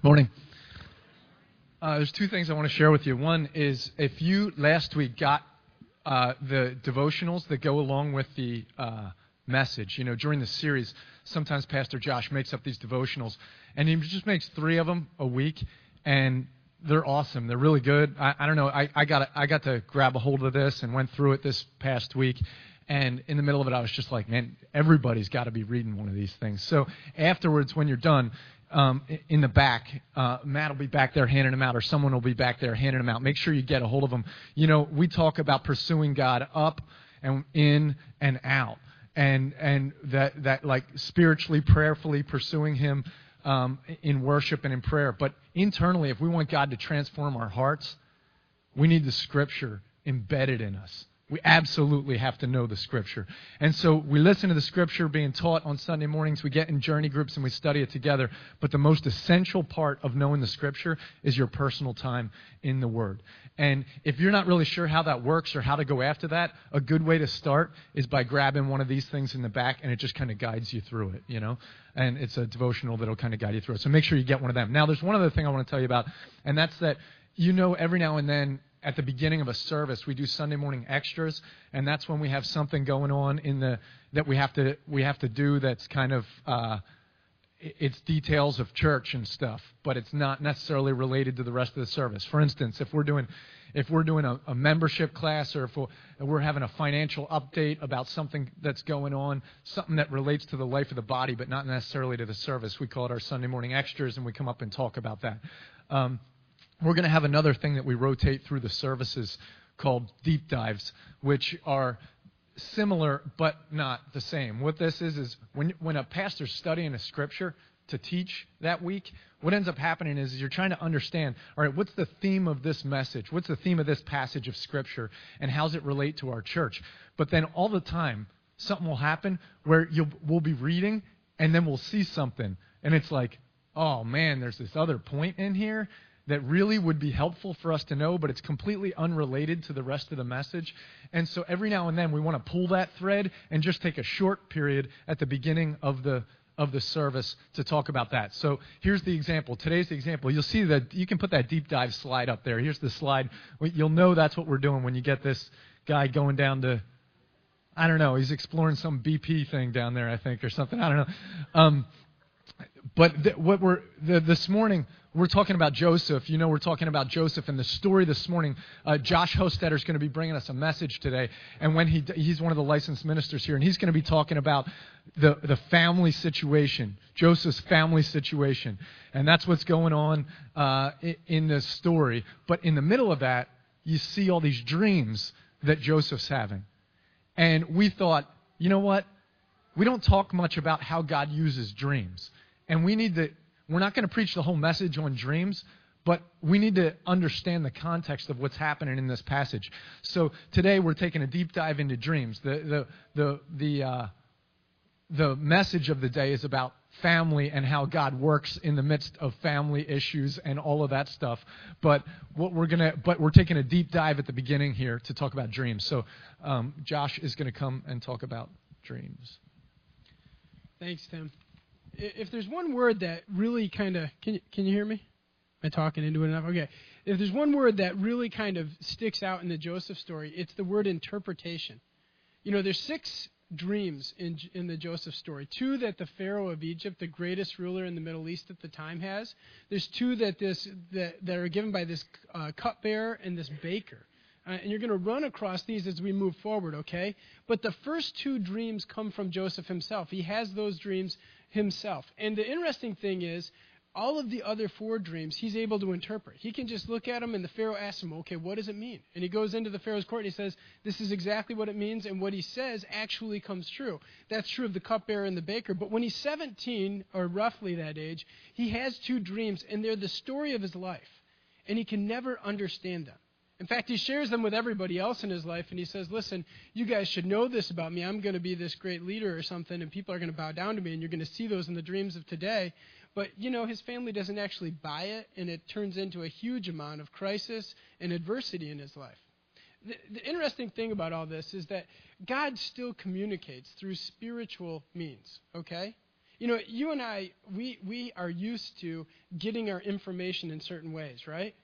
Morning. Uh, there's two things I want to share with you. One is if you last week got uh, the devotionals that go along with the uh, message, you know, during the series, sometimes Pastor Josh makes up these devotionals, and he just makes three of them a week, and they're awesome. They're really good. I, I don't know. I, I got I got to grab a hold of this and went through it this past week, and in the middle of it, I was just like, man, everybody's got to be reading one of these things. So afterwards, when you're done, um, in the back. Uh, Matt will be back there handing them out, or someone will be back there handing them out. Make sure you get a hold of them. You know, we talk about pursuing God up and in and out, and and that that like spiritually, prayerfully pursuing Him um, in worship and in prayer. But internally, if we want God to transform our hearts, we need the Scripture embedded in us. We absolutely have to know the Scripture. And so we listen to the Scripture being taught on Sunday mornings. We get in journey groups and we study it together. But the most essential part of knowing the Scripture is your personal time in the Word. And if you're not really sure how that works or how to go after that, a good way to start is by grabbing one of these things in the back and it just kind of guides you through it, you know? And it's a devotional that'll kind of guide you through it. So make sure you get one of them. Now, there's one other thing I want to tell you about, and that's that you know every now and then at the beginning of a service we do sunday morning extras and that's when we have something going on in the that we have to we have to do that's kind of uh, it's details of church and stuff but it's not necessarily related to the rest of the service. For instance if we're doing if we're doing a, a membership class or if we're, we're having a financial update about something that's going on something that relates to the life of the body but not necessarily to the service we call it our sunday morning extras and we come up and talk about that. Um, we're going to have another thing that we rotate through the services called deep dives, which are similar but not the same. What this is is when when a pastor's studying a scripture to teach that week, what ends up happening is you're trying to understand, all right, what's the theme of this message? What's the theme of this passage of scripture and how's it relate to our church? But then all the time something will happen where you'll we'll be reading and then we'll see something and it's like, "Oh man, there's this other point in here." That really would be helpful for us to know, but it's completely unrelated to the rest of the message. And so every now and then we want to pull that thread and just take a short period at the beginning of the of the service to talk about that. So here's the example. Today's the example. You'll see that you can put that deep dive slide up there. Here's the slide. You'll know that's what we're doing when you get this guy going down to I don't know. He's exploring some BP thing down there, I think, or something. I don't know. Um, but th- what we're the, this morning we're talking about Joseph. You know, we're talking about Joseph and the story this morning. Uh, Josh Hostetter is going to be bringing us a message today, and when he he's one of the licensed ministers here, and he's going to be talking about the the family situation, Joseph's family situation, and that's what's going on uh, in, in this story. But in the middle of that, you see all these dreams that Joseph's having, and we thought, you know what? We don't talk much about how God uses dreams, and we need to we're not going to preach the whole message on dreams, but we need to understand the context of what's happening in this passage. So today we're taking a deep dive into dreams. The the the the uh, the message of the day is about family and how God works in the midst of family issues and all of that stuff. But what we're gonna, but we're taking a deep dive at the beginning here to talk about dreams. So um, Josh is going to come and talk about dreams. Thanks, Tim if there's one word that really kind of can you, can you hear me? Am I talking into it enough? Okay. If there's one word that really kind of sticks out in the Joseph story, it's the word interpretation. You know, there's six dreams in in the Joseph story. Two that the Pharaoh of Egypt, the greatest ruler in the Middle East at the time, has. There's two that this that, that are given by this uh, cupbearer and this baker. Uh, and you're going to run across these as we move forward, okay? But the first two dreams come from Joseph himself. He has those dreams himself. And the interesting thing is, all of the other four dreams he's able to interpret. He can just look at them, and the Pharaoh asks him, Okay, what does it mean? And he goes into the Pharaoh's court and he says, This is exactly what it means, and what he says actually comes true. That's true of the cupbearer and the baker. But when he's 17, or roughly that age, he has two dreams, and they're the story of his life. And he can never understand them. In fact, he shares them with everybody else in his life, and he says, Listen, you guys should know this about me. I'm going to be this great leader or something, and people are going to bow down to me, and you're going to see those in the dreams of today. But, you know, his family doesn't actually buy it, and it turns into a huge amount of crisis and adversity in his life. The, the interesting thing about all this is that God still communicates through spiritual means, okay? You know, you and I, we, we are used to getting our information in certain ways, right?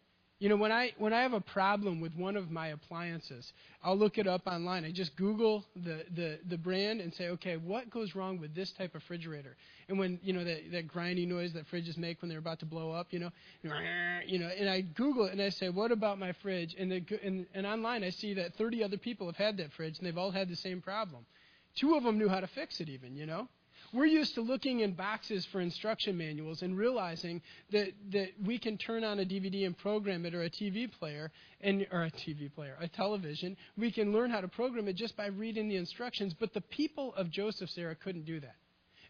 You know, when I when I have a problem with one of my appliances, I'll look it up online. I just Google the, the, the brand and say, okay, what goes wrong with this type of refrigerator? And when you know that, that grinding noise that fridges make when they're about to blow up, you know, you know, and I Google it and I say, what about my fridge? And, the, and and online I see that 30 other people have had that fridge and they've all had the same problem. Two of them knew how to fix it, even, you know. We're used to looking in boxes for instruction manuals and realizing that, that we can turn on a DVD and program it or a TV player and or a TV player, a television. We can learn how to program it just by reading the instructions, but the people of Joseph's era couldn't do that.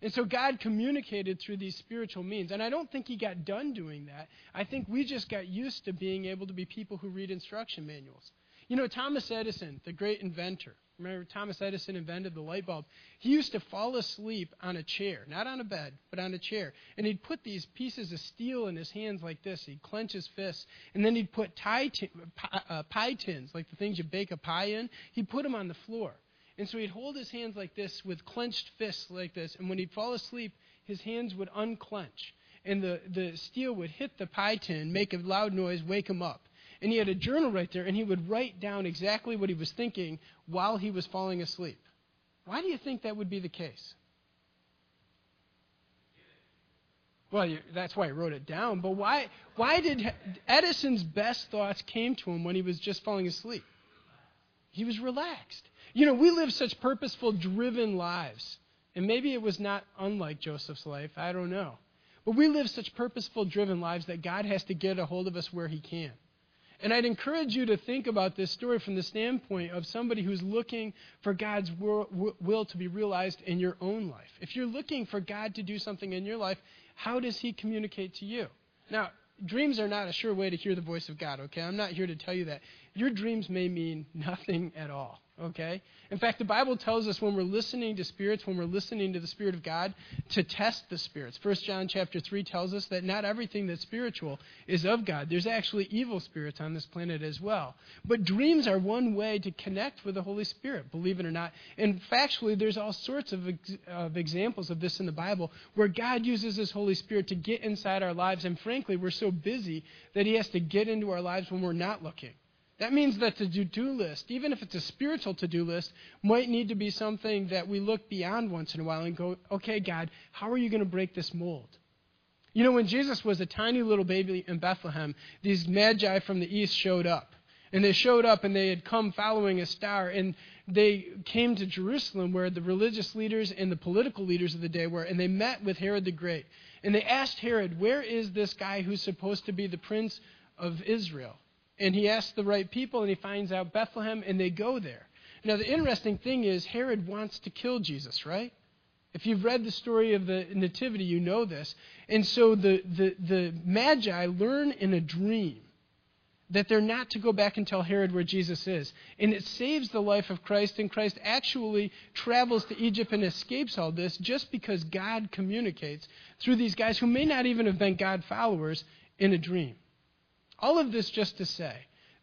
And so God communicated through these spiritual means. And I don't think he got done doing that. I think we just got used to being able to be people who read instruction manuals. You know, Thomas Edison, the great inventor, Remember, Thomas Edison invented the light bulb. He used to fall asleep on a chair, not on a bed, but on a chair. And he'd put these pieces of steel in his hands like this. He'd clench his fists. And then he'd put tie t- pie, uh, pie tins, like the things you bake a pie in, he'd put them on the floor. And so he'd hold his hands like this with clenched fists like this. And when he'd fall asleep, his hands would unclench. And the, the steel would hit the pie tin, make a loud noise, wake him up and he had a journal right there, and he would write down exactly what he was thinking while he was falling asleep. Why do you think that would be the case? Well, you, that's why he wrote it down. But why? Why did Edison's best thoughts came to him when he was just falling asleep? He was relaxed. You know, we live such purposeful, driven lives, and maybe it was not unlike Joseph's life. I don't know, but we live such purposeful, driven lives that God has to get a hold of us where He can. And I'd encourage you to think about this story from the standpoint of somebody who's looking for God's will to be realized in your own life. If you're looking for God to do something in your life, how does He communicate to you? Now, dreams are not a sure way to hear the voice of God, okay? I'm not here to tell you that. Your dreams may mean nothing at all. Okay? In fact, the Bible tells us when we're listening to spirits, when we're listening to the Spirit of God, to test the spirits. 1 John chapter 3 tells us that not everything that's spiritual is of God. There's actually evil spirits on this planet as well. But dreams are one way to connect with the Holy Spirit, believe it or not. And factually, there's all sorts of, ex- of examples of this in the Bible where God uses His Holy Spirit to get inside our lives. And frankly, we're so busy that He has to get into our lives when we're not looking. That means that the to do list, even if it's a spiritual to do list, might need to be something that we look beyond once in a while and go, okay, God, how are you going to break this mold? You know, when Jesus was a tiny little baby in Bethlehem, these magi from the east showed up. And they showed up and they had come following a star. And they came to Jerusalem where the religious leaders and the political leaders of the day were. And they met with Herod the Great. And they asked Herod, Where is this guy who's supposed to be the prince of Israel? And he asks the right people, and he finds out Bethlehem, and they go there. Now, the interesting thing is, Herod wants to kill Jesus, right? If you've read the story of the Nativity, you know this. And so the, the, the Magi learn in a dream that they're not to go back and tell Herod where Jesus is. And it saves the life of Christ, and Christ actually travels to Egypt and escapes all this just because God communicates through these guys who may not even have been God followers in a dream. All of this just to say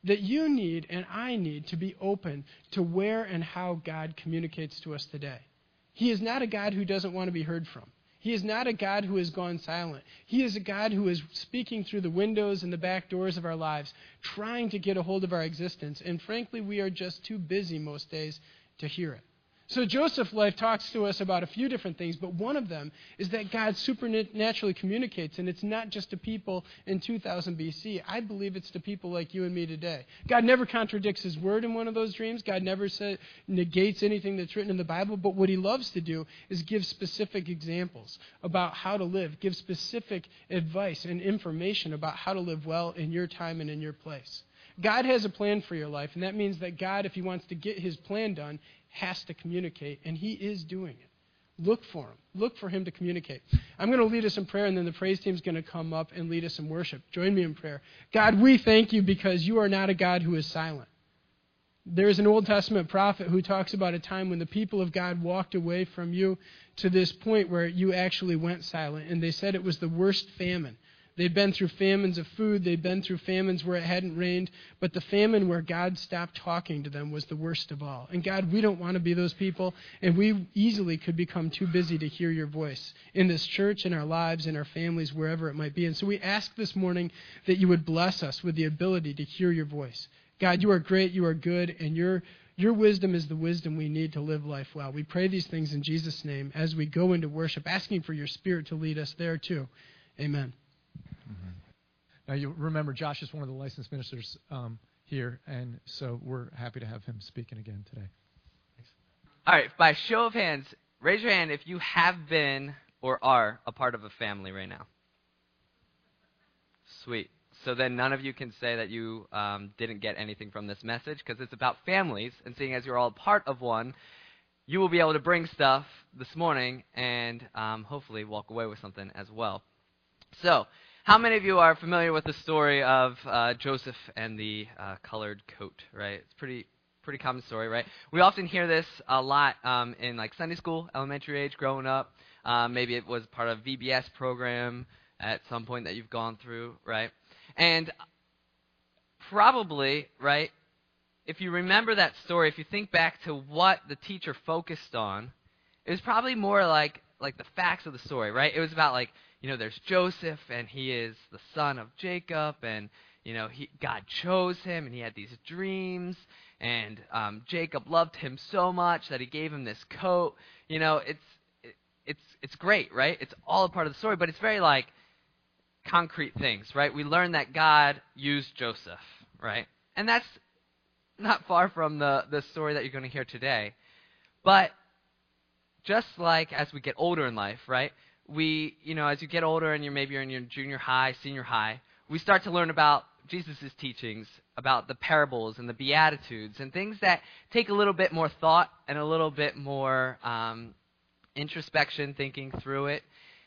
that you need and I need to be open to where and how God communicates to us today. He is not a God who doesn't want to be heard from. He is not a God who has gone silent. He is a God who is speaking through the windows and the back doors of our lives, trying to get a hold of our existence. And frankly, we are just too busy most days to hear it. So Joseph's life talks to us about a few different things, but one of them is that God supernaturally communicates, and it's not just to people in 2000 BC. I believe it's to people like you and me today. God never contradicts His word in one of those dreams. God never say, negates anything that's written in the Bible, but what He loves to do is give specific examples about how to live, give specific advice and information about how to live well in your time and in your place. God has a plan for your life, and that means that God, if He wants to get His plan done, has to communicate, and he is doing it. Look for him. Look for him to communicate. I'm going to lead us in prayer, and then the praise team is going to come up and lead us in worship. Join me in prayer. God, we thank you because you are not a God who is silent. There's an Old Testament prophet who talks about a time when the people of God walked away from you to this point where you actually went silent, and they said it was the worst famine They'd been through famines of food, they'd been through famines where it hadn't rained, but the famine where God stopped talking to them was the worst of all. And God, we don't want to be those people, and we easily could become too busy to hear your voice in this church, in our lives, in our families, wherever it might be. And so we ask this morning that you would bless us with the ability to hear your voice. God, you are great, you are good, and your your wisdom is the wisdom we need to live life well. We pray these things in Jesus' name as we go into worship, asking for your Spirit to lead us there too. Amen. Now, you remember, Josh is one of the licensed ministers um, here, and so we're happy to have him speaking again today. Thanks. All right, by show of hands, raise your hand if you have been or are a part of a family right now. Sweet. So then none of you can say that you um, didn't get anything from this message because it's about families, and seeing as you're all part of one, you will be able to bring stuff this morning and um, hopefully walk away with something as well. So, how many of you are familiar with the story of uh, Joseph and the uh, colored coat? Right, it's pretty pretty common story, right? We often hear this a lot um, in like Sunday school, elementary age, growing up. Um, maybe it was part of VBS program at some point that you've gone through, right? And probably, right, if you remember that story, if you think back to what the teacher focused on, it was probably more like like the facts of the story, right? It was about like, you know, there's Joseph and he is the son of Jacob and you know, he God chose him and he had these dreams and um, Jacob loved him so much that he gave him this coat. You know, it's it, it's it's great, right? It's all a part of the story, but it's very like concrete things, right? We learn that God used Joseph, right? And that's not far from the, the story that you're going to hear today. But just like as we get older in life, right? We, you know, as you get older and you're maybe you're in your junior high, senior high, we start to learn about Jesus' teachings, about the parables and the Beatitudes and things that take a little bit more thought and a little bit more um, introspection, thinking through it.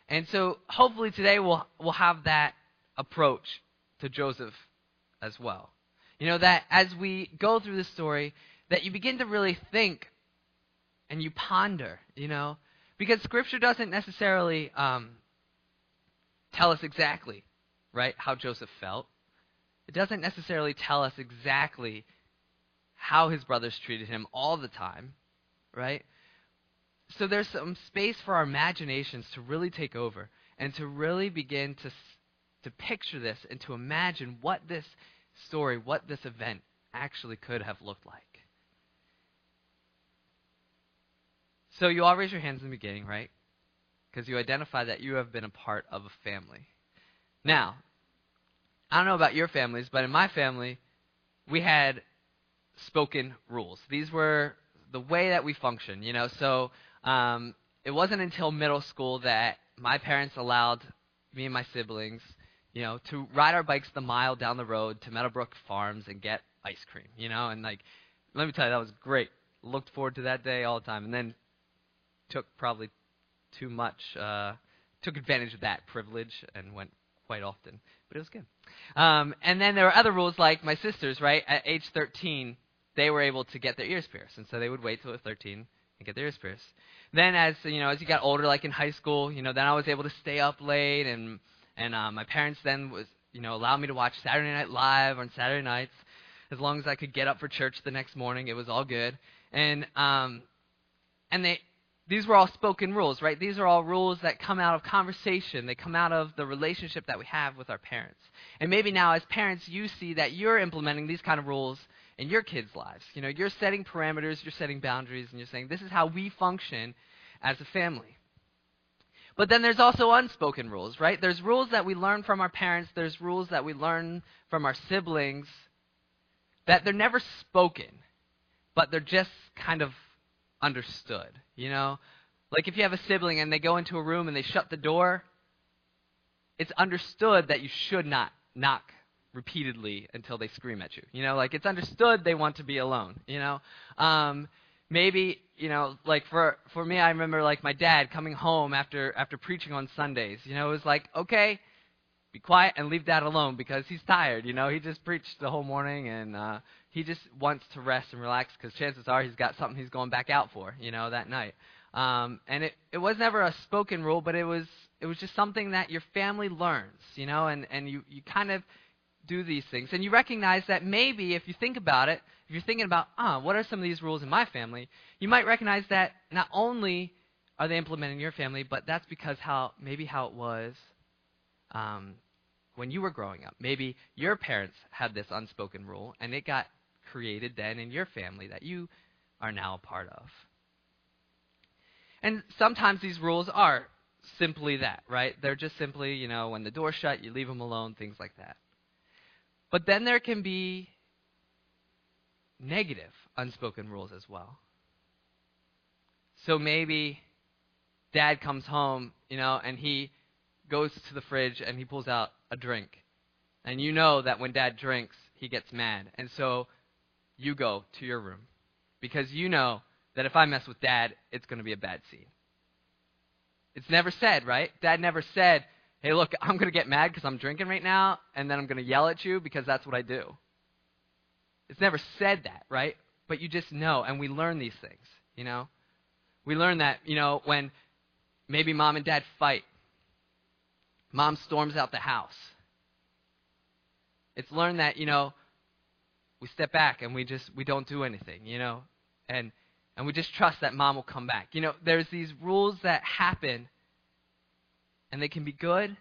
And so hopefully today we'll, we'll have that approach to Joseph as well. You know, that as we go through the story, that you begin to really think and you ponder, you know, because Scripture doesn't necessarily um, tell us exactly, right, how Joseph felt. It doesn't necessarily tell us exactly how his brothers treated him all the time, right? so there's some space for our imaginations to really take over and to really begin to to picture this and to imagine what this story, what this event actually could have looked like. So you all raise your hands in the beginning, right? Because you identify that you have been a part of a family. Now, I don't know about your families, but in my family, we had spoken rules. These were the way that we function, you know. So um, it wasn't until middle school that my parents allowed me and my siblings, you know, to ride our bikes the mile down the road to Meadowbrook Farms and get ice cream, you know, and like, let me tell you, that was great. Looked forward to that day all the time, and then took probably too much, uh, took advantage of that privilege and went quite often, but it was good. Um, and then there were other rules like my sisters, right? At age 13, they were able to get their ears pierced, and so they would wait till they're 13 and get their ears pierced. Then, as you know, as you got older, like in high school, you know, then I was able to stay up late, and and uh, my parents then was, you know, allowed me to watch Saturday Night Live on Saturday nights, as long as I could get up for church the next morning. It was all good, and um, and they. These were all spoken rules, right? These are all rules that come out of conversation. They come out of the relationship that we have with our parents. And maybe now, as parents, you see that you're implementing these kind of rules in your kids' lives. You know, you're setting parameters, you're setting boundaries, and you're saying, this is how we function as a family. But then there's also unspoken rules, right? There's rules that we learn from our parents, there's rules that we learn from our siblings that they're never spoken, but they're just kind of understood, you know? Like if you have a sibling and they go into a room and they shut the door, it's understood that you should not knock repeatedly until they scream at you. You know, like it's understood they want to be alone. You know, um, maybe you know, like for for me, I remember like my dad coming home after after preaching on Sundays. You know, it was like okay, be quiet and leave dad alone because he's tired. You know, he just preached the whole morning and uh, he just wants to rest and relax because chances are he's got something he's going back out for. You know, that night. Um, and it, it was never a spoken rule, but it was it was just something that your family learns, you know, and, and you, you kind of do these things. And you recognize that maybe if you think about it, if you're thinking about, ah, what are some of these rules in my family, you might recognize that not only are they implemented in your family, but that's because how maybe how it was um, when you were growing up. Maybe your parents had this unspoken rule, and it got created then in your family that you are now a part of. And sometimes these rules are simply that, right? They're just simply, you know, when the door's shut, you leave them alone, things like that. But then there can be negative unspoken rules as well. So maybe dad comes home, you know, and he goes to the fridge and he pulls out a drink. And you know that when dad drinks, he gets mad. And so you go to your room because you know that if I mess with dad, it's going to be a bad scene. It's never said, right? Dad never said, hey, look, I'm going to get mad because I'm drinking right now, and then I'm going to yell at you because that's what I do. It's never said that, right? But you just know, and we learn these things, you know? We learn that, you know, when maybe mom and dad fight, mom storms out the house. It's learned that, you know, we step back and we just we don't do anything, you know? And and we just trust that mom will come back. You know, there's these rules that happen, and they can be good,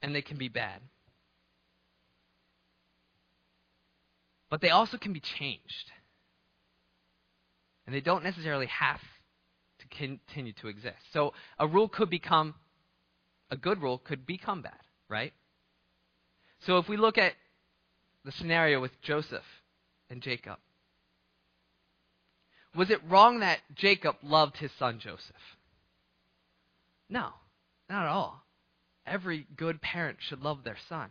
and they can be bad. But they also can be changed. And they don't necessarily have to continue to exist. So a rule could become, a good rule could become bad, right? So if we look at the scenario with Joseph and Jacob, was it wrong that Jacob loved his son Joseph? No, not at all. Every good parent should love their son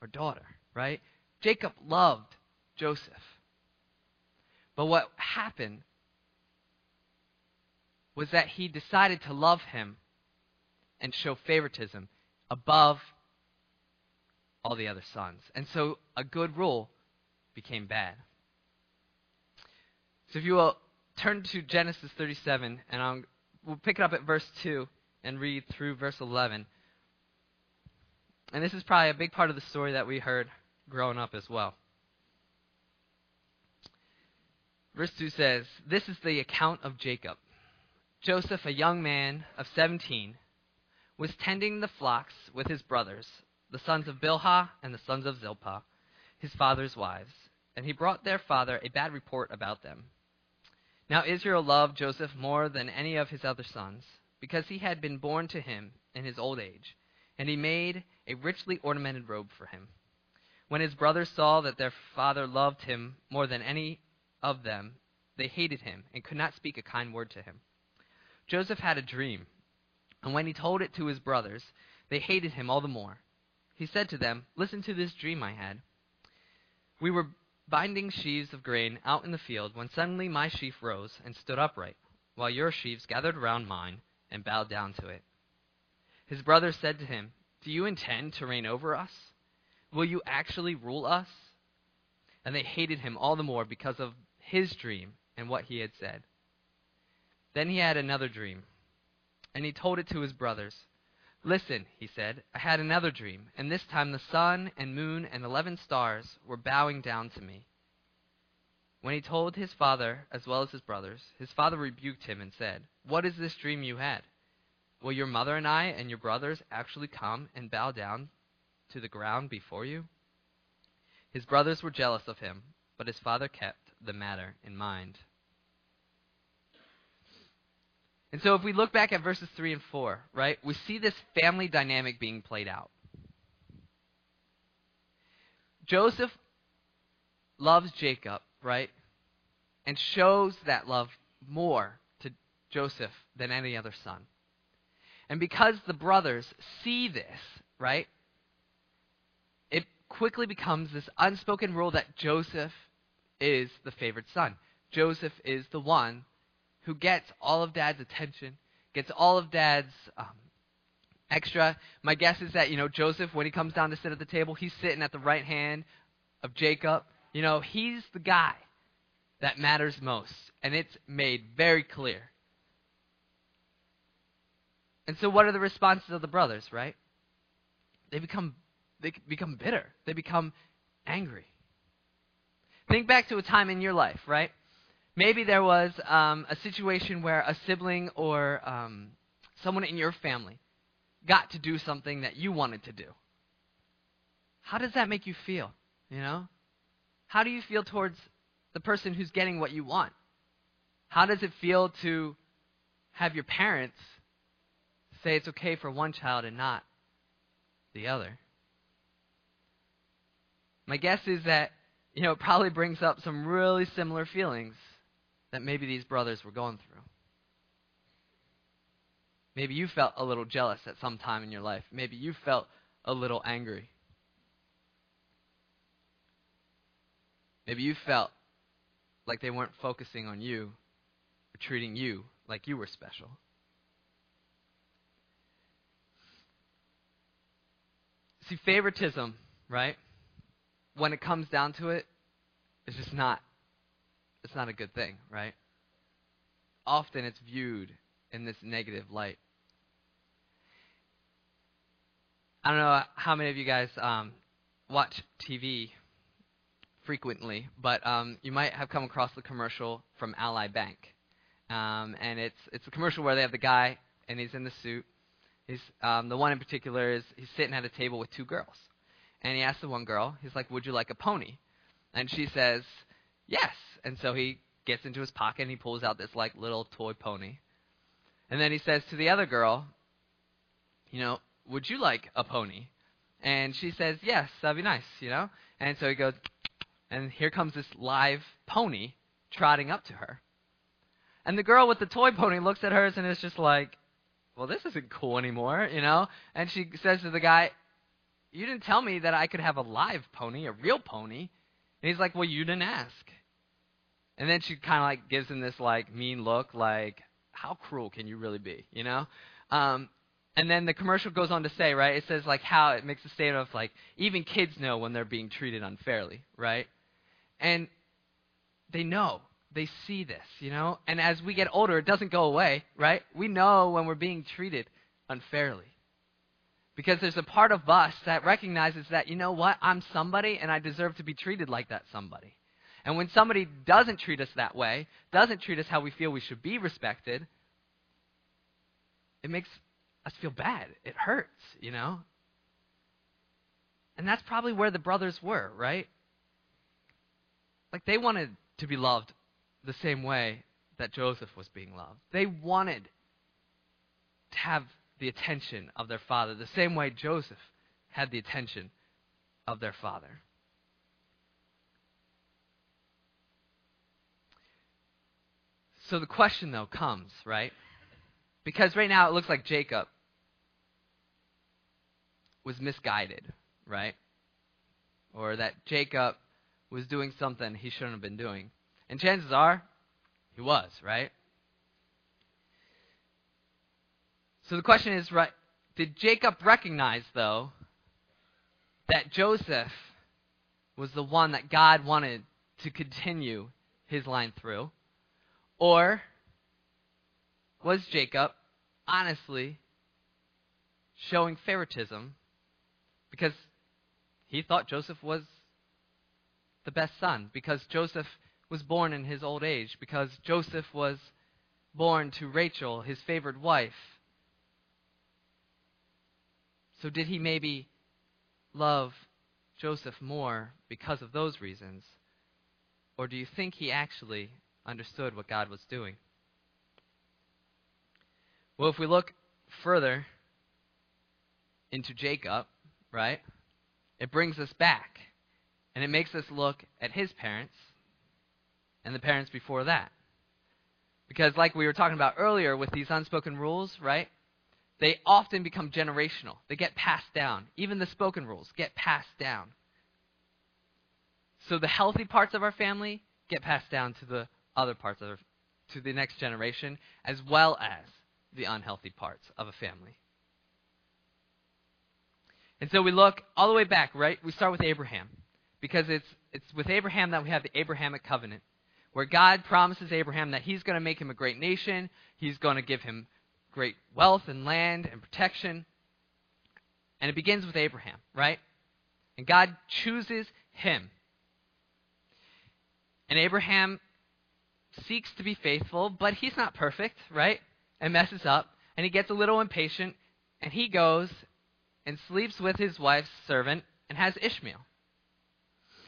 or daughter, right? Jacob loved Joseph. But what happened was that he decided to love him and show favoritism above all the other sons. And so a good rule became bad. So if you will turn to Genesis 37, and I'll, we'll pick it up at verse 2 and read through verse 11. And this is probably a big part of the story that we heard growing up as well. Verse 2 says, This is the account of Jacob. Joseph, a young man of 17, was tending the flocks with his brothers, the sons of Bilhah and the sons of Zilpah, his father's wives, and he brought their father a bad report about them. Now Israel loved Joseph more than any of his other sons, because he had been born to him in his old age, and he made a richly ornamented robe for him. When his brothers saw that their father loved him more than any of them, they hated him and could not speak a kind word to him. Joseph had a dream, and when he told it to his brothers, they hated him all the more. He said to them, Listen to this dream I had. We were binding sheaves of grain out in the field when suddenly my sheaf rose and stood upright, while your sheaves gathered around mine and bowed down to it. His brothers said to him, Do you intend to reign over us? Will you actually rule us? And they hated him all the more because of his dream and what he had said. Then he had another dream, and he told it to his brothers. Listen, he said, I had another dream, and this time the sun and moon and eleven stars were bowing down to me. When he told his father as well as his brothers, his father rebuked him and said, What is this dream you had? Will your mother and I and your brothers actually come and bow down to the ground before you? His brothers were jealous of him, but his father kept the matter in mind. And so if we look back at verses 3 and 4, right, we see this family dynamic being played out. Joseph loves Jacob, right? And shows that love more to Joseph than any other son. And because the brothers see this, right? It quickly becomes this unspoken rule that Joseph is the favored son. Joseph is the one who gets all of dad's attention, gets all of dad's um, extra. My guess is that, you know, Joseph, when he comes down to sit at the table, he's sitting at the right hand of Jacob. You know, he's the guy that matters most. And it's made very clear And so what are the responses of the brothers, right? They become they become bitter. They become angry. Think back to a time in your life, right? Maybe there was um, a situation where a sibling or um, someone in your family got to do something that you wanted to do. How does that make you feel? You know? How do you feel towards the person who's getting what you want? How does it feel to have your parents say it's okay for one child and not the other? My guess is that, you know, it probably brings up some really similar feelings that maybe these brothers were going through. Maybe you felt a little jealous at some time in your life. Maybe you felt a little angry. Maybe you felt like they weren't focusing on you or treating you like you were special. See, favoritism, right? When it comes down to it, it's just not it's not a good thing, right? Often it's viewed in this negative light. I don't know how many of you guys um, watch TV frequently, but um, you might have come across the commercial from Ally Bank, um, and it's it's a commercial where they have the guy and he's in the suit. He's um, the one in particular is he's sitting at a table with two girls, and he asks the one girl, he's like, "Would you like a pony?" And she says, "Yes." And so he gets into his pocket and he pulls out this like little toy pony, and then he says to the other girl, "You know, would you like a pony?" And she says, "Yes, that'd be nice," you know. And so he goes, and here comes this live pony trotting up to her. And the girl with the toy pony looks at hers and is just like, well, this isn't cool anymore, you know? And she says to the guy, you didn't tell me that I could have a live pony, a real pony. And he's like, well, you didn't ask. And then she kind of like gives him this like mean look, like, how cruel can you really be, you know? Um, and then the commercial goes on to say, right? It says like how it makes a statement of like even kids know when they're being treated unfairly, right? And they know, they see this, you know? And as we get older, it doesn't go away, right? We know when we're being treated unfairly. Because there's a part of us that recognizes that, you know what, I'm somebody and I deserve to be treated like that somebody. And when somebody doesn't treat us that way, doesn't treat us how we feel we should be respected, it makes us feel bad. It hurts, you know? And that's probably where the brothers were, right? Like they wanted to be loved the same way that Joseph was being loved. They wanted to have the attention of their father the same way Joseph had the attention of their father. So the question, though, comes, right? Because right now it looks like Jacob was misguided, right? Or that Jacob was doing something he shouldn't have been doing. And chances are, he was, right? So the question is, right, did Jacob recognize, though, that Joseph was the one that God wanted to continue his line through? Or was Jacob honestly showing favoritism because he thought Joseph was the best son, because Joseph was born in his old age, because Joseph was born to Rachel, his favored wife. So, did he maybe love Joseph more because of those reasons? Or do you think he actually understood what God was doing? Well, if we look further into Jacob, right, it brings us back and it makes us look at his parents and the parents before that. Because, like we were talking about earlier with these unspoken rules, right? They often become generational. They get passed down. Even the spoken rules get passed down. So the healthy parts of our family get passed down to the other parts of our, to the next generation, as well as the unhealthy parts of a family. And so we look all the way back, right? We start with Abraham because it's, it's with Abraham that we have the Abrahamic covenant, where God promises Abraham that he's going to make him a great nation, he's going to give him great wealth and land and protection. And it begins with Abraham, right? And God chooses him. And Abraham seeks to be faithful, but he's not perfect, right? And messes up. And he gets a little impatient. And he goes and sleeps with his wife's servant and has Ishmael.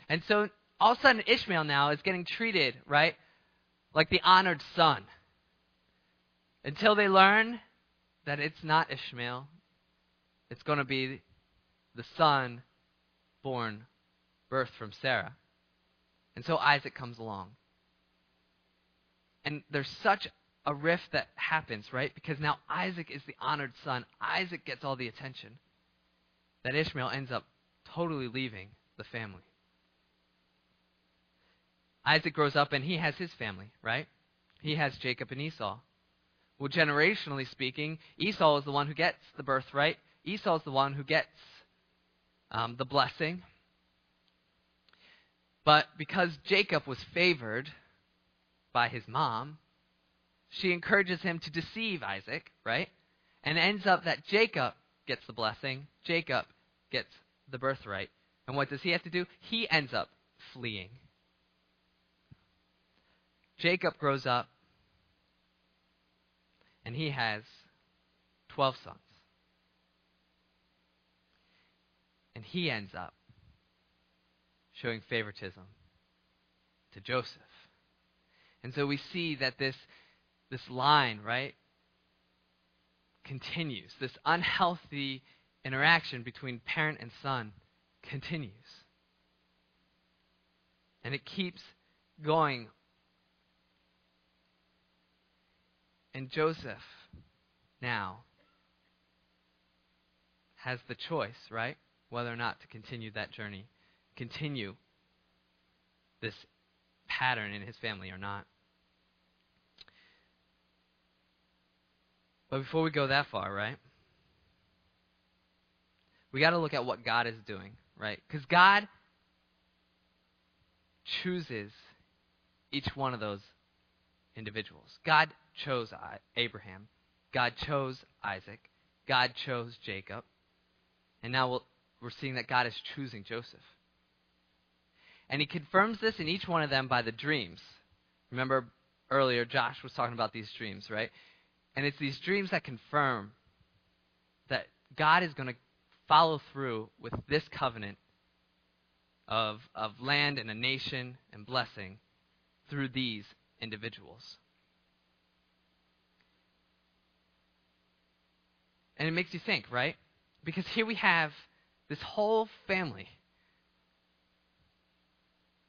And so all of a sudden, Ishmael now is getting treated, right, like the honored son. Until they learn that it's not Ishmael, it's going to be the son born, birth from Sarah. And so Isaac comes along. And there's such a rift that happens, right? Because now Isaac is the honored son. Isaac gets all the attention. That Ishmael ends up totally leaving the family. Isaac grows up and he has his family, right? He has Jacob and Esau. Well, generationally speaking, Esau is the one who gets the birthright. Esau is the one who gets um, the blessing. But because Jacob was favored by his mom, she encourages him to deceive Isaac, right? And ends up that Jacob gets the blessing, Jacob gets the birthright. And what does he have to do? He ends up fleeing. Jacob grows up and he has 12 sons. And he ends up showing favoritism to Joseph. And so we see that this, this line, right, continues. This unhealthy interaction between parent and son continues. And it keeps going And Joseph now has the choice, right? Whether or not to continue that journey, continue this pattern in his family or not. But before we go that far, right? We got to look at what God is doing, right? Because God chooses each one of those individuals. God chose Abraham. God chose Isaac. God chose Jacob. And now we we are seeing that God is choosing Joseph. And he confirms this in each one of them by the dreams. Remember earlier, Josh was talking about these dreams, right? And it's these dreams that confirm that God is going to follow through with this covenant of, of land and a nation and blessing through these individuals. And it makes you think, right? Because here we have this whole family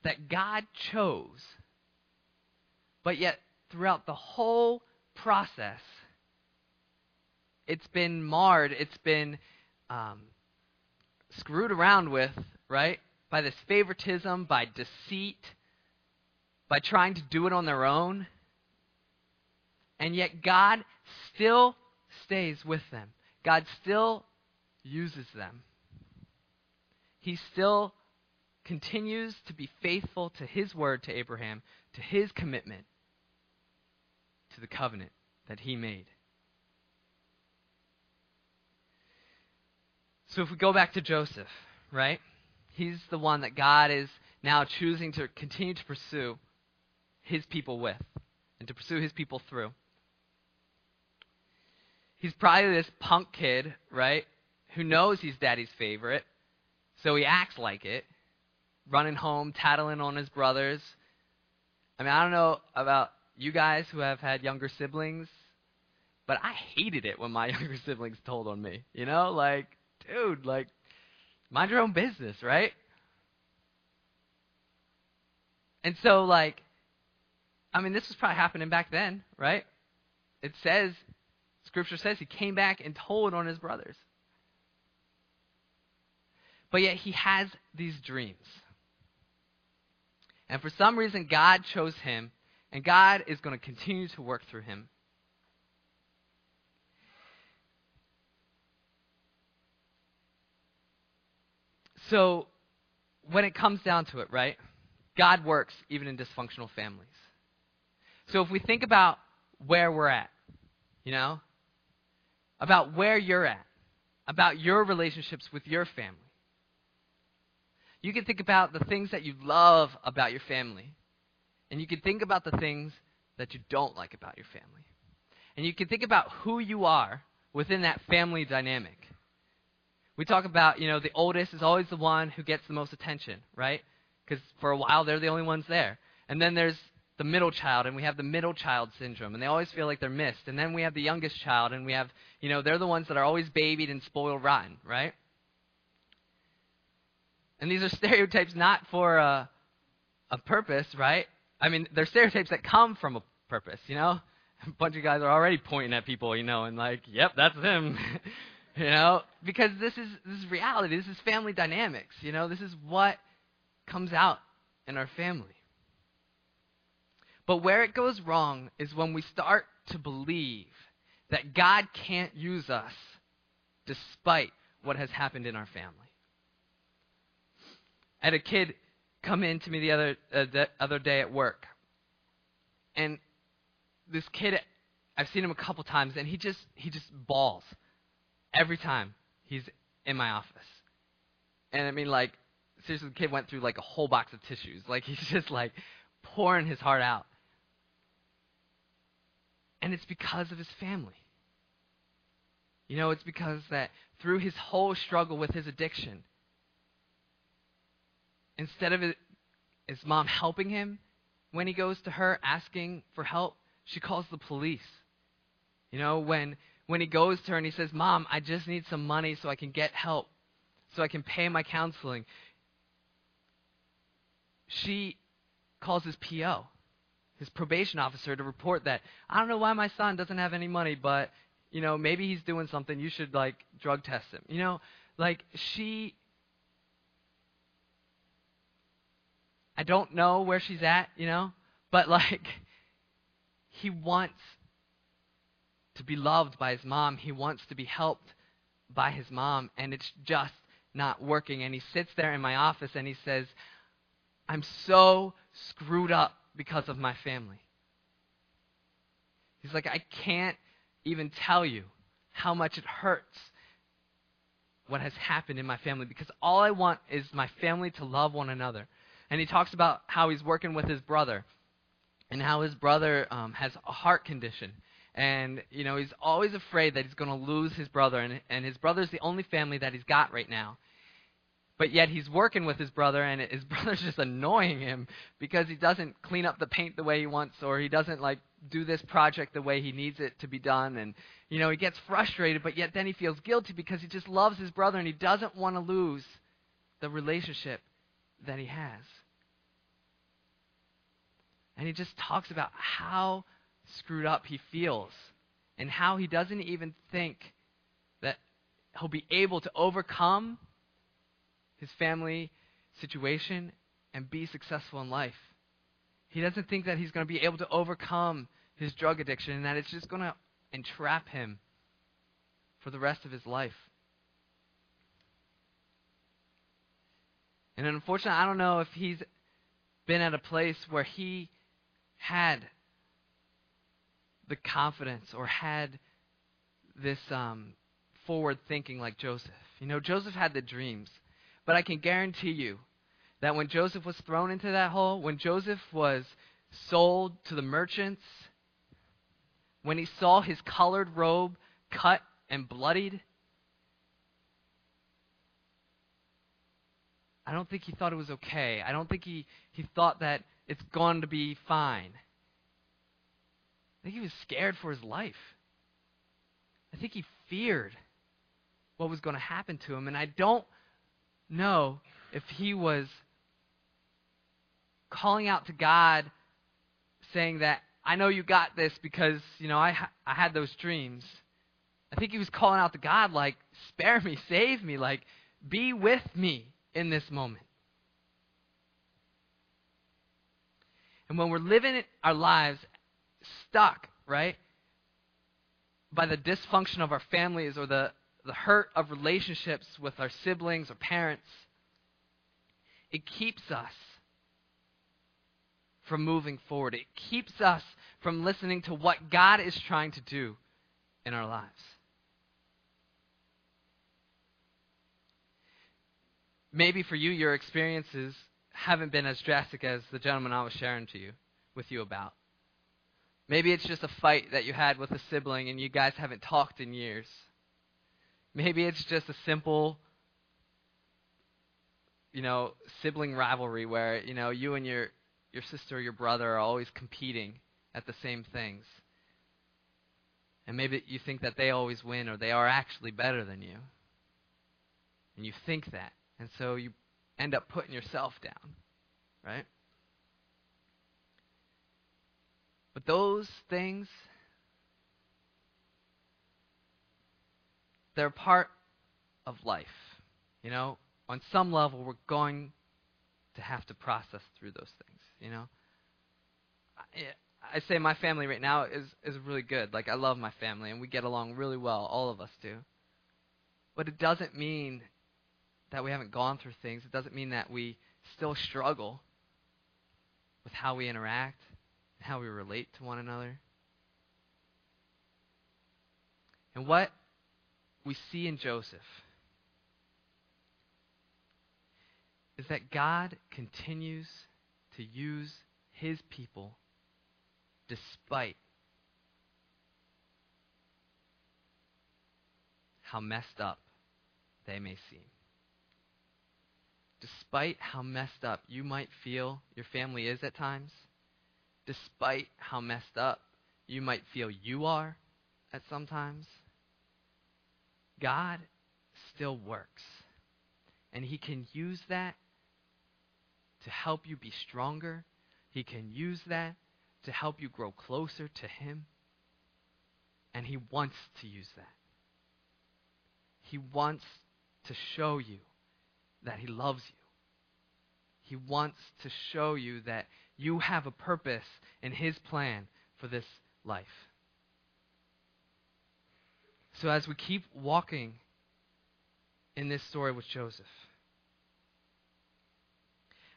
that God chose, but yet throughout the whole process, it's been marred, it's been um, screwed around with, right? By this favoritism, by deceit, by trying to do it on their own. And yet God still stays with them. God still uses them. He still continues to be faithful to his word to Abraham, to his commitment to the covenant that he made. So if we go back to Joseph, right? He's the one that God is now choosing to continue to pursue his people with and to pursue his people through he's probably this punk kid, right? Who knows he's daddy's favorite. So he acts like it, running home, tattling on his brothers. I mean, I don't know about you guys who have had younger siblings, but I hated it when my younger siblings told on me. You know, like, dude, like, mind your own business, right? And so, like, I mean, this was probably happening back then, right? It says Scripture says he came back and told on his brothers. But yet he has these dreams. And for some reason, God chose him, and God is going to continue to work through him. So, when it comes down to it, right? God works even in dysfunctional families. So, if we think about where we're at, you know, about where you're at, about your relationships with your family. You can think about the things that you love about your family, and you can think about the things that you don't like about your family. And you can think about who you are within that family dynamic. We talk about, you know, the oldest is always the one who gets the most attention, right? Because for a while they're the only ones there. And then there's the middle child, and we have the middle child syndrome, and they always feel like they're missed. And then we have the youngest child, and we have, you know, they're the ones that are always babied and spoiled rotten, right? And these are stereotypes not for a, a purpose, right? I mean, they're stereotypes that come from a purpose, you know? A bunch of guys are already pointing at people, you know, and like, yep, that's him. you know, because this is this is reality. This is family dynamics, you know? This is what comes out in our family. But where it goes wrong is when we start to believe that God can't use us despite what has happened in our family. I had a kid come in to me the other uh, the other day at work, and this kid, I've seen him a couple times, and he just he just bawls every time he's in my office. And I mean, like seriously, the kid went through like a whole box of tissues. Like he's just like pouring his heart out, and it's because of his family. You know, it's because that through his whole struggle with his addiction instead of his mom helping him when he goes to her asking for help, she calls the police. You know, when when he goes to her and he says, "Mom, I just need some money so I can get help, so I can pay my counseling." She calls his PO, his probation officer to report that, "I don't know why my son doesn't have any money, but you know, maybe he's doing something. You should like drug test him." You know, like she I don't know where she's at, you know, but like he wants to be loved by his mom. He wants to be helped by his mom, and it's just not working. And he sits there in my office and he says, I'm so screwed up because of my family. He's like, I can't even tell you how much it hurts what has happened in my family because all I want is my family to love one another. And he talks about how he's working with his brother and how his brother um, has a heart condition. And you know he's always afraid that he's going to lose his brother. And and his brother's the only family that he's got right now but yet he's working with his brother and his brother's just annoying him because he doesn't clean up the paint the way he wants or he doesn't like do this project the way he needs it to be done and you know he gets frustrated but yet then he feels guilty because he just loves his brother and he doesn't want to lose the relationship that he has. And he just talks about how screwed up he feels and how he doesn't even think that he'll be able to overcome his family situation and be successful in life. He doesn't think that he's going to be able to overcome his drug addiction and that it's just going to entrap him for the rest of his life. And unfortunately, I don't know if he's been at a place where he had the confidence or had this um, forward thinking like Joseph. You know, Joseph had the dreams, but I can guarantee you that when Joseph was thrown into that hole, when Joseph was sold to the merchants, when he saw his colored robe cut and bloodied, I don't think he thought it was okay. I don't think he, he thought that it's going to be fine. I think he was scared for his life. I think he feared what was going to happen to him. And I don't know if he was calling out to God saying that, I know you got this because, you know, I, I had those dreams. I think he was calling out to God, like, spare me, save me, like, be with me in this moment. And when we're living our lives stuck, right, by the dysfunction of our families or the, the hurt of relationships with our siblings or parents, it keeps us from moving forward. It keeps us from listening to what God is trying to do in our lives. Maybe for you, your experiences haven't been as drastic as the gentleman I was sharing to you, with you about. Maybe it's just a fight that you had with a sibling and you guys haven't talked in years. Maybe it's just a simple you know, sibling rivalry where, you know, you and your your sister or your brother are always competing at the same things. And maybe you think that they always win or they are actually better than you. And you think that. And so you end up putting yourself down, right? But those things, they're part of life. You know, on some level, we're going to have to process through those things. You know, I, I say my family right now is is really good. Like I love my family, and we get along really well. All of us do. But it doesn't mean that we haven't gone through things. It doesn't mean that we still struggle with how we interact and how we relate to one another. And what we see in Joseph is that God continues to use his people despite how messed up they may seem. Despite how messed up you might feel your family is at times, despite how messed up you might feel you are at sometimes, God still works. And he can use that to help you be stronger. He can use that to help you grow closer to Him. And He wants to use that. He wants to show you that He loves you. He wants to show you that you have a purpose in His plan for this life. So, as we keep walking in this story with Joseph,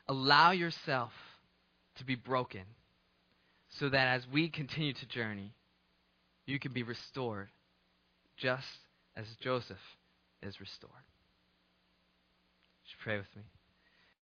allow yourself to be broken so that as we continue to journey, you can be restored just as Joseph is restored. Just pray with me.